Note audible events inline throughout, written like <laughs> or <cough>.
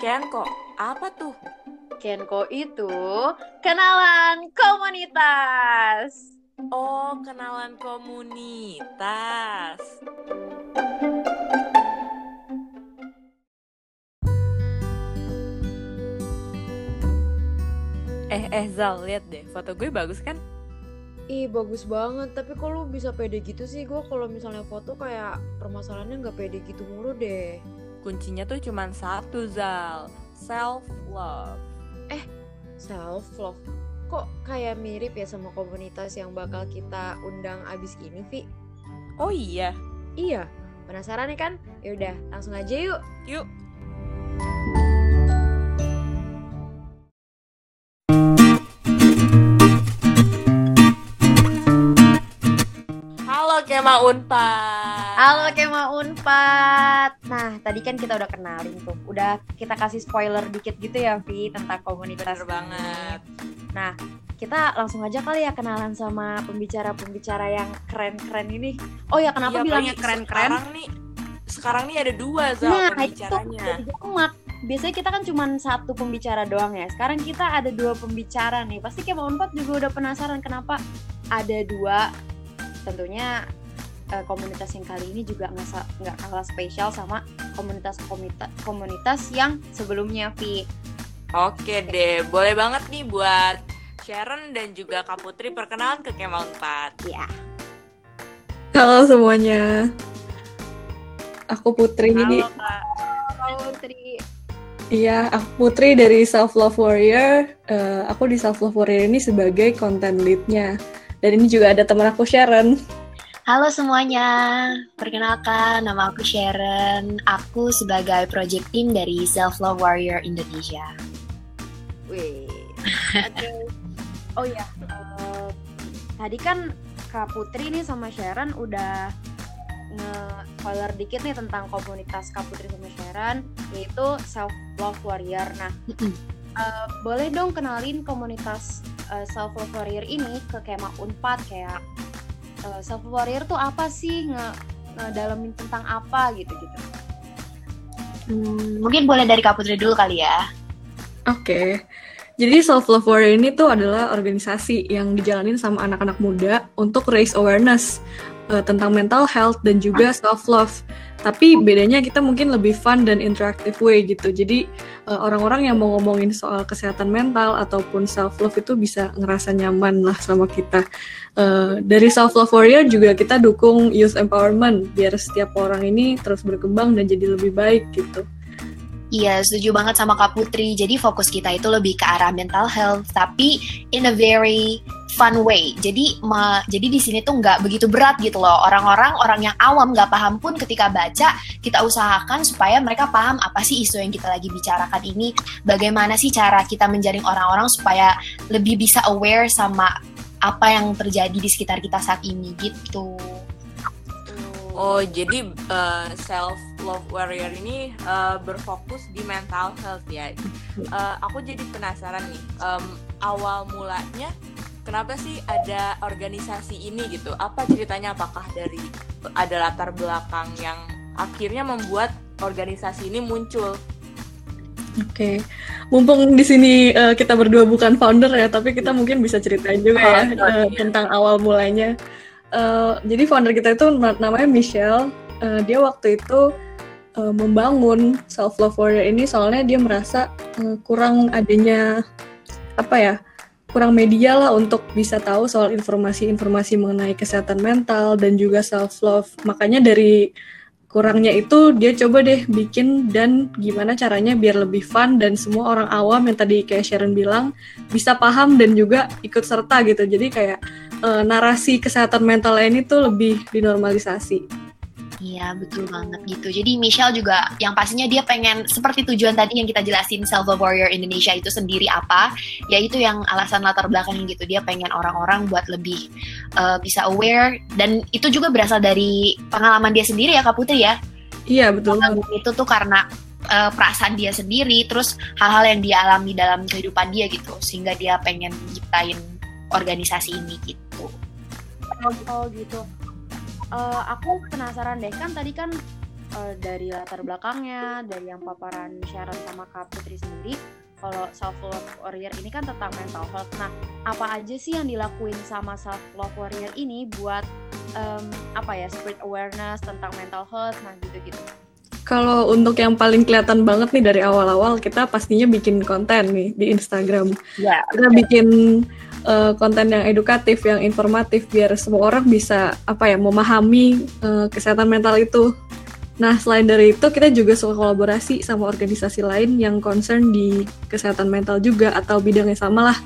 Kenko, apa tuh? Kenko itu kenalan komunitas. Oh, kenalan komunitas. Eh, eh Zal, lihat deh, foto gue bagus kan? Ih bagus banget, tapi kok lu bisa pede gitu sih? Gue kalau misalnya foto kayak permasalahannya nggak pede gitu mulu deh. Kuncinya tuh cuman satu, Zal. Self love. Self love. Kok kayak mirip ya sama komunitas yang bakal kita undang abis ini, Vi? Oh iya, Iya, penasaran nih kan? Yaudah, langsung aja yuk. yuk. Halo Kema Unpad. Halo Kema Unpad. Nah, tadi kan kita udah kenalin tuh. Udah kita kasih spoiler dikit gitu ya, Vi, tentang komunitas. Bener banget. Nah, kita langsung aja kali ya kenalan sama pembicara-pembicara yang keren-keren ini. Oh ya, kenapa Iya, bilangnya keren-keren? Sekarang nih, sekarang nih ada dua Zal Nah, itu pembicaranya. jamak. Biasanya kita kan cuma satu pembicara doang ya. Sekarang kita ada dua pembicara nih. Pasti Kema Unpad juga udah penasaran kenapa ada dua. Tentunya eh, komunitas yang kali ini juga nggak kalah spesial sama komunitas-komunitas komunitas yang sebelumnya, Vi. Oke deh, boleh banget nih buat Sharon dan juga Kak Putri perkenalan ke Kema Unpad. Ya. Halo semuanya. Aku Putri. Halo Kak. Putri. Iya, aku Putri dari Self Love Warrior. Eh, aku di Self Love Warrior ini sebagai content lead-nya. Dan ini juga ada teman aku Sharon. Halo semuanya, perkenalkan nama aku Sharon. Aku sebagai project team dari Self Love Warrior Indonesia. Wih. Oke. Oh ya, eh, tadi kan Kak Putri nih sama Sharon udah nge-spoiler dikit nih tentang komunitas Kak Putri sama Sharon yaitu Self Love Warrior. Nah, eh, boleh dong kenalin komunitas eh, Self Love Warrior ini ke Kema Unpad kayak eh, Self Love Warrior tuh apa sih nge ngedalamin tentang apa gitu-gitu. Hmm, mungkin boleh dari Kak Putri dulu kali ya. Oke. Jadi Self Love Warrior ini tuh adalah organisasi yang dijalanin sama anak-anak muda untuk raise awareness eh, tentang mental health dan juga self love. Tapi bedanya kita mungkin lebih fun dan interactive way gitu. Jadi eh, orang-orang yang mau ngomongin soal kesehatan mental ataupun self love itu bisa ngerasa nyaman lah sama kita. Eh, dari Self Love Warrior juga kita dukung youth empowerment biar setiap orang ini terus berkembang dan jadi lebih baik gitu. Iya, setuju banget sama Kak Putri. Jadi fokus kita itu lebih ke arah mental health, tapi in a very fun way. Jadi, ma- jadi di sini tuh nggak begitu berat gitu loh. Orang-orang, orang yang awam nggak paham pun ketika baca, kita usahakan supaya mereka paham apa sih isu yang kita lagi bicarakan ini. Bagaimana sih cara kita menjaring orang-orang supaya lebih bisa aware sama apa yang terjadi di sekitar kita saat ini gitu. Oh, jadi eh, self love warrior ini eh, berfokus di mental health ya. Eh, aku jadi penasaran nih, em, awal mulanya kenapa sih ada organisasi ini gitu? Apa ceritanya? Apakah dari ada latar belakang yang akhirnya membuat organisasi ini muncul? Oke, mumpung di sini eh, kita berdua bukan founder ya, tapi kita mungkin bisa ceritain juga ya iya. tentang awal mulanya. Eh, jadi founder kita itu na- namanya Michelle. Eh, dia waktu itu eh, membangun self love warrior ini soalnya dia merasa eh, kurang adanya apa ya, kurang media lah untuk bisa tahu soal informasi-informasi mengenai kesehatan mental dan juga self love. Makanya dari kurangnya itu dia coba deh bikin dan gimana caranya biar lebih fun dan semua orang awam yang tadi kayak Sharon bilang bisa paham dan juga ikut serta gitu jadi kayak eh, narasi kesehatan mental ini tuh lebih dinormalisasi Iya, betul banget gitu. Jadi Michelle juga yang pastinya dia pengen seperti tujuan tadi yang kita jelasin Self Warrior Indonesia itu sendiri apa, yaitu yang alasan latar belakangnya gitu. Dia pengen orang-orang buat lebih uh, bisa aware dan itu juga berasal dari pengalaman dia sendiri ya Kak Putri ya. iya betul banget. Pengalaman itu tuh karena uh, perasaan dia sendiri, terus hal-hal yang dia alami dalam kehidupan dia gitu, sehingga dia pengen nyiptain organisasi ini gitu. Oh, oh gitu. Eh, aku penasaran deh kan tadi kan eh, dari latar belakangnya, dari yang paparan Sharon sama Kak Putri sendiri, kalau self love warrior ini kan tentang mental health. Nah, apa aja sih yang dilakuin sama self love warrior ini buat em, apa ya spread awareness tentang mental health, nah gitu-gitu. Kalau untuk yang paling kelihatan banget nih dari awal-awal kita pastinya bikin konten nih di Instagram. Ya. Kita bikin uh, konten yang edukatif, yang informatif biar semua orang bisa apa ya memahami uh, kesehatan mental itu. Nah, selain dari itu kita juga suka kolaborasi sama organisasi lain yang concern di kesehatan mental juga atau bidangnya sama lah.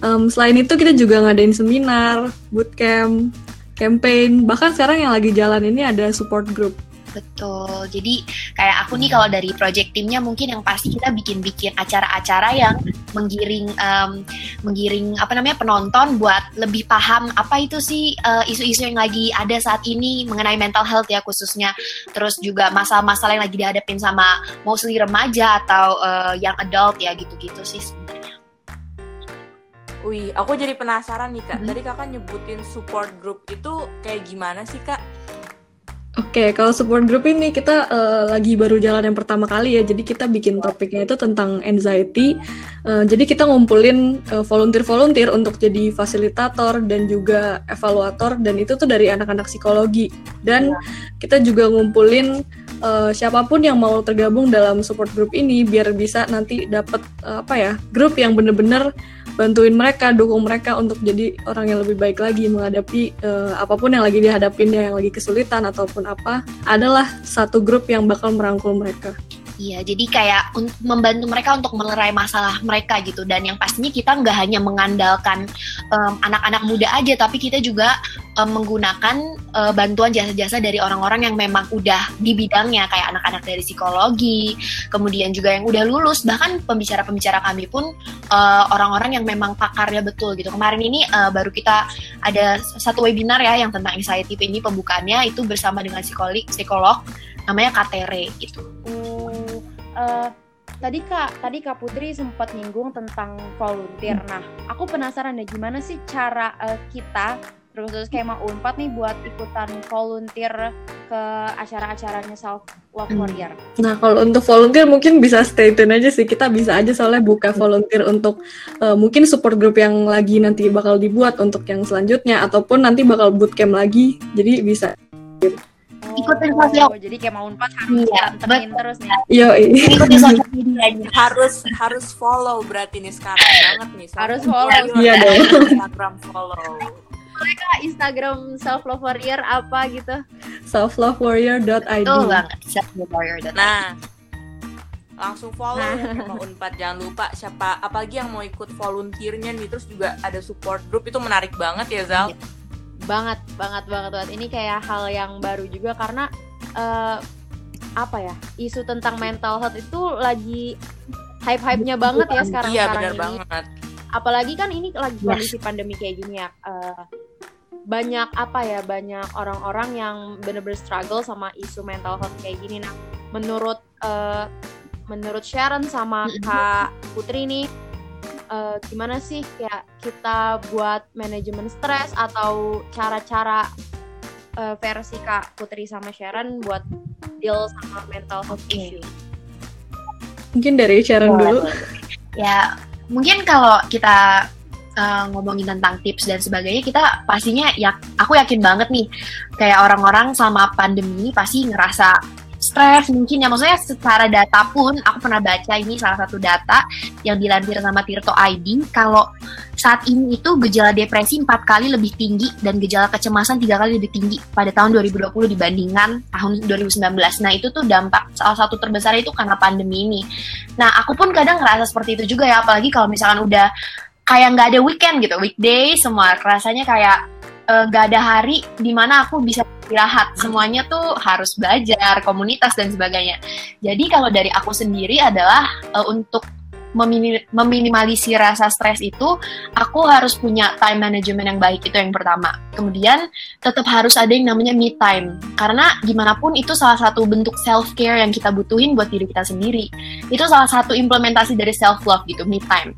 Em, selain itu kita juga ngadain seminar, bootcamp, campaign, bahkan sekarang yang lagi jalan ini ada support group. Betul. Jadi kayak aku nih kalau dari project timnya mungkin yang pasti kita bikin-bikin acara-acara yang menggiring em, menggiring apa namanya penonton buat lebih paham apa itu sih eh, isu-isu yang lagi ada saat ini mengenai mental health ya khususnya. Terus juga masalah-masalah yang lagi dihadapin sama mostly remaja atau eh, yang adult ya gitu-gitu sih sebenarnya. Wih, aku jadi penasaran nih kak. Mhm. Tadi kakak nyebutin support group itu kayak gimana sih kak? Oke, kalau support group ini kita eh, lagi baru jalan yang pertama kali ya. Jadi kita bikin topiknya itu tentang anxiety. Eh, jadi kita ngumpulin eh, volunteer-volunteer untuk jadi fasilitator dan juga evaluator dan itu tuh dari anak-anak psikologi. Dan kita juga ngumpulin eh, siapa pun yang mau tergabung dalam support group ini biar bisa nanti dapat eh, apa ya grup yang bener-bener bantuin mereka, dukung mereka untuk jadi orang yang lebih baik lagi menghadapi eh, apa pun yang lagi dihadapinnya, yang lagi kesulitan ataupun apa, adalah satu grup yang bakal merangkul mereka. Iya, jadi kayak membantu mereka untuk melerai masalah mereka gitu. Dan yang pastinya kita nggak hanya mengandalkan anak-anak muda aja, tapi kita juga em, menggunakan eh, bantuan jasa-jasa dari orang-orang yang memang udah di bidangnya, kayak anak-anak dari psikologi, kemudian juga yang udah lulus. Bahkan pembicara-pembicara kami pun eh, orang-orang yang memang pakarnya betul gitu. Kemarin ini eh, baru kita ada satu webinar ya yang tentang anxiety ini pembukaannya itu bersama dengan psikolog, psikolog namanya Katere gitu. Eh, tadi kak, tadi kak Putri sempat nyinggung tentang volunteer. Nah, aku penasaran deh gimana sih cara eh, kita terus skema Unpad nih buat ikutan volunteer ke acara-acaranya self love Hmm. warrior. Nah, kalau untuk volunteer mungkin bisa stay tune aja sih. Kita bisa aja soalnya buka volunteer untuk eh, mungkin support group yang lagi nanti bakal dibuat untuk yang selanjutnya ataupun nanti bakal bootcamp lagi. Jadi bisa. Ikutin Oh, sosial. Jadi kayak mau Unpad harus Iya, pantengin terus nih. Yo, Ikuti sosial medianya. Harus harus follow berarti nih sekarang banget nih. Harus Self follow. Warrior Iya dong. Instagram follow. Kak, Instagram self love warrior apa gitu? selflovewarrior.id. Betul banget. Self-warrior. Nah, langsung follow Nah. ya sama Unpad. Jangan lupa siapa apalagi yang mau ikut volunteernya nih terus juga ada support group itu menarik banget ya Zal. Banget banget banget banget. Ini kayak hal yang baru juga karena eh, apa ya isu tentang mental health itu lagi hype hype nya banget ya sekarang Iya sekarang benar ini. banget. apalagi kan ini lagi kondisi pandemi kayak gini ya eh, banyak apa ya banyak orang-orang yang bener-bener struggle sama isu mental health kayak gini. Nah menurut eh, menurut Sharon sama. Kak Putri nih eh, gimana sih kayak kita buat manajemen stres atau cara-cara eh, versi Kak Putri sama Sharon buat deal sama mental health Oke. issue Mungkin dari Sharon dulu. Ya, mungkin kalau kita uh, ngomongin tentang tips dan sebagainya, kita pastinya ya aku yakin banget nih kayak orang-orang sama pandemi ini pasti ngerasa stres mungkin ya maksudnya secara data pun aku pernah baca ini salah satu data yang dilansir sama Tirto ID kalau saat ini itu gejala depresi empat kali lebih tinggi dan gejala kecemasan tiga kali lebih tinggi pada tahun 2020 dibandingkan tahun 2019. Nah itu tuh dampak salah satu terbesar itu karena pandemi ini. Nah, aku pun kadang ngerasa seperti itu juga ya, apalagi kalau misalkan udah kayak nggak ada weekend gitu, weekday semua rasanya kayak eh, nggak ada hari di mana aku bisa istirahat. Semuanya tuh harus belajar, komunitas dan sebagainya. Jadi kalau dari aku sendiri adalah eh, untuk memini- meminimalisir rasa stres itu, aku harus punya time management yang baik itu yang pertama. Kemudian tetap harus ada yang namanya me time, karena gimana pun itu salah satu bentuk self care yang kita butuhin buat diri kita sendiri itu salah satu implementasi dari self love gitu me time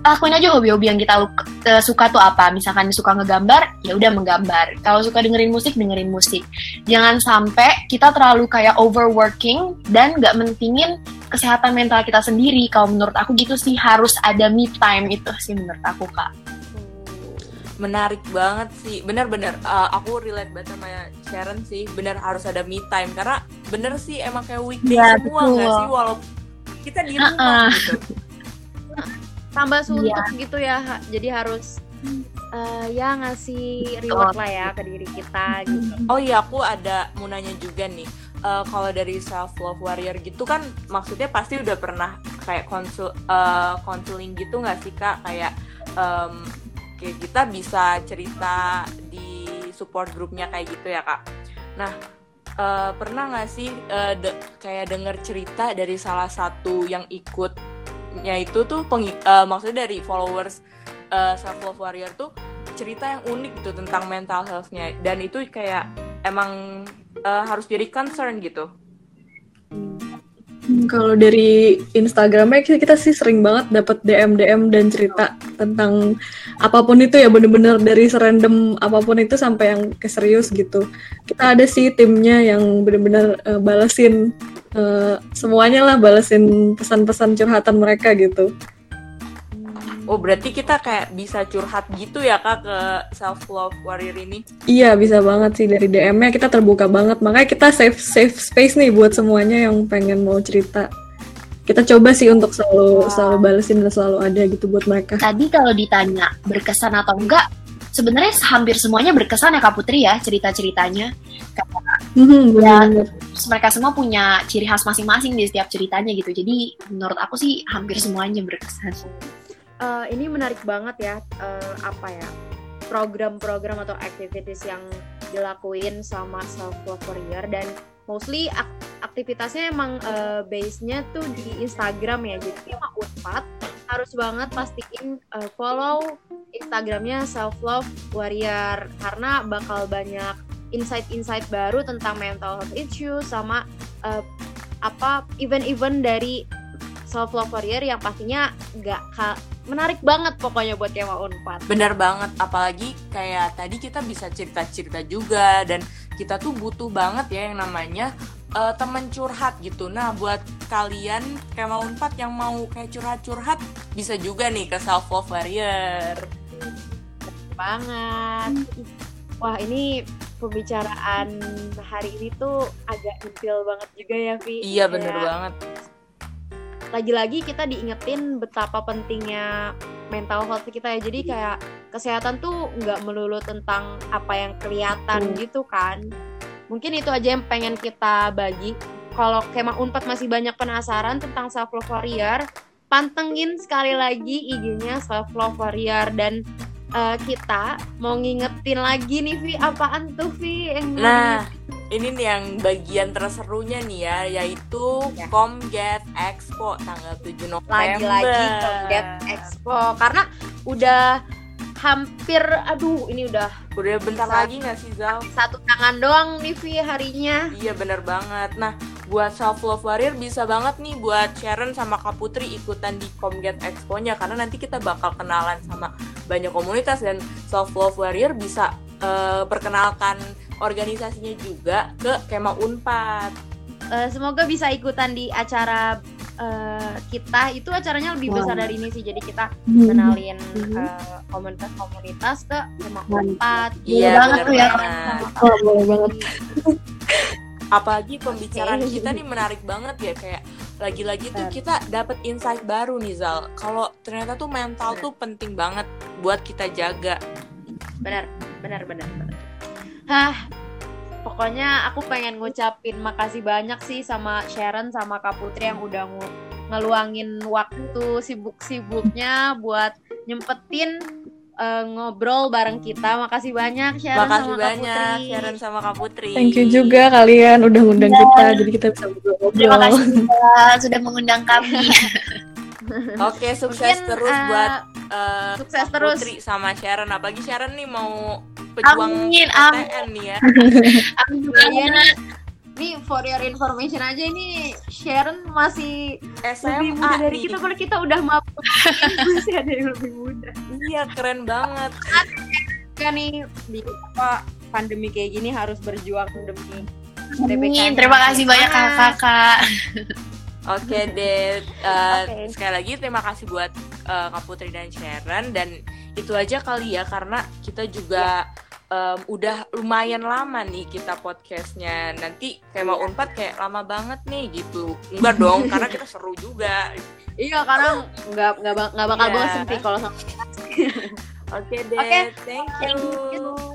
lakuin aja hobi-hobi yang kita eh, suka tuh apa. Misalkan suka ngegambar, ya udah menggambar. Kalau suka dengerin musik, dengerin musik. Jangan sampai kita terlalu kayak overworking dan nggak mentingin kesehatan mental kita sendiri. Kalau menurut aku gitu sih harus ada me time itu sih menurut aku kak. menarik banget sih bener-bener uh, aku relate banget sama Sharon sih bener harus ada me time karena bener sih emang kayak weekday Iya, semua betul. nggak sih walaupun kita di rumah Uh-uh. gitu tambah suntuk Iya. gitu ya jadi harus eh, ya ngasih reward lah ya ke diri kita gitu. Oh iya aku ada mau nanya juga nih. Uh, kalau dari self love warrior gitu kan maksudnya pasti udah pernah kayak konsul uh, konseling gitu nggak sih kak? Kayak um, kayak kita bisa cerita di support grupnya kayak gitu ya kak? Nah uh, pernah nggak sih uh, de- kayak denger cerita dari salah satu yang ikutnya itu tuh pengi- uh, maksudnya dari followers uh, self love warrior tuh cerita yang unik gitu tentang mental health-nya dan itu kayak emang uh, harus jadi concern gitu. Hmm, Kalau dari Instagramnya kita, kita sih sering banget dapat DM DM dan cerita tentang apa pun itu ya bener-bener dari serandom apa pun itu sampai yang ke serius gitu. Kita ada sih timnya yang bener-bener eh, balesin eh, semuanya lah balesin pesan-pesan curhatan mereka gitu. Oh berarti kita kayak bisa curhat gitu ya kak ke self love warrior ini? Iya bisa banget sih dari DM-nya kita terbuka banget makanya kita safe safe space nih buat semuanya yang pengen mau cerita. Kita coba sih untuk selalu selalu balesin dan selalu ada gitu buat mereka. Tadi kalau ditanya berkesan atau enggak, sebenarnya hampir semuanya berkesan ya Kak Putri ya cerita-ceritanya. Hmm, Ya. Mereka semua punya ciri khas masing-masing di setiap ceritanya gitu. Jadi menurut aku sih hampir semuanya berkesan. Eh, ini menarik banget ya eh, apa ya program-program atau activities yang dilakuin sama self love warrior dan mostly ak- aktivitasnya emang eh, base-nya tuh di Instagram ya jadi emang Unpad harus banget pastiin eh, follow Instagramnya self love warrior karena bakal banyak insight-insight baru tentang mental health issue sama eh, apa event-event dari self love warrior yang pastinya nggak menarik banget pokoknya buat Kema Unpad. Bener banget, apalagi kayak tadi kita bisa cerita-cerita juga dan kita tuh butuh banget ya yang namanya eh, temen curhat gitu. Nah buat kalian mau unpad yang mau kayak curhat-curhat bisa juga nih ke self love warrior. banget. Wah ini pembicaraan hari ini tuh agak detail banget juga ya Vi. Iya bener banget. Lagi-lagi kita diingetin betapa pentingnya mental health kita ya. Jadi kayak kesehatan tuh nggak melulu tentang apa yang kelihatan gitu kan. Mungkin itu aja yang pengen kita bagi. Kalau Kemah Unpad masih banyak penasaran tentang self love warrior, pantengin sekali lagi IG-nya self love warrior dan eh, kita mau ngingetin lagi nih Vi apaan tuh Vi yang Nah, ini nih yang bagian terserunya nih ya, yaitu Ya. Comget Expo tanggal 7 November. lagi-lagi Comget Expo karena udah hampir aduh ini udah Udah bentar Saat- lagi nggak sih Zal? satu tangan doang nih Vi harinya Iya bener banget. Nah, buat self love warrior bisa banget nih buat Sharon sama Kak Putri ikutan di Comget Expo-nya karena nanti kita bakal kenalan sama banyak komunitas dan self love warrior bisa eh, perkenalkan organisasinya juga ke Kema Unpad. Eh, semoga bisa ikutan di acara eh, kita itu acaranya lebih besar Wow. dari ini sih jadi kita Hmm. kenalin Mhm. eh, komunitas-komunitas ke Kemah Mantap. Unpad Iya banget bener tuh ya. banget. Oh, boleh banget. <laughs> Apalagi pembicaraan Oke. kita nih menarik banget ya kayak lagi-lagi tuh kita dapat insight baru nih Zal. Kalau ternyata tuh mental tuh penting banget buat kita jaga. benar benar benar benar hah pokoknya aku pengen ngucapin makasih banyak sih sama Sharon sama Kak Putri yang udah ngu- ngeluangin waktu sibuk-sibuknya buat nyempetin eh, ngobrol bareng kita makasih banyak Sharon Makasih sama Kak banyak Putri Sharon sama Kak Putri. Thank you juga kalian udah ngundang kita jadi kita bisa ngobrol. Terima kasih juga <laughs> sudah mengundang kami. <laughs> Oke, sukses Mungkin, terus eh, buat eh, sukses Kak terus Putri sama Sharon. Apalagi Sharon nih mau pejuang Amin, PTN nih ya. <laughs> Amin Kalian banget. Nih for your information aja ini Sharon masih SMA lebih muda dari nih. kita kalau kita udah mampu <laughs> masih ada yang lebih muda. Iya keren banget. Kan nih di apa pandemi kayak gini harus berjuang demi Amin. Terima kasih banyak kakak-kakak. Oke deh. Eh, Oke. Sekali lagi terima kasih buat eh, Kak Putri dan Sharon dan itu aja kali ya karena kita juga em, udah lumayan lama nih kita podcastnya. Nanti tema Unpad kayak lama banget nih gitu. Enggak dong karena kita <laughs> seru juga. Iya karena nggak nggak nggak bakal Iya. bosen sih kalau sama <laughs> Oke deh. Oke. Thank Thank you. you.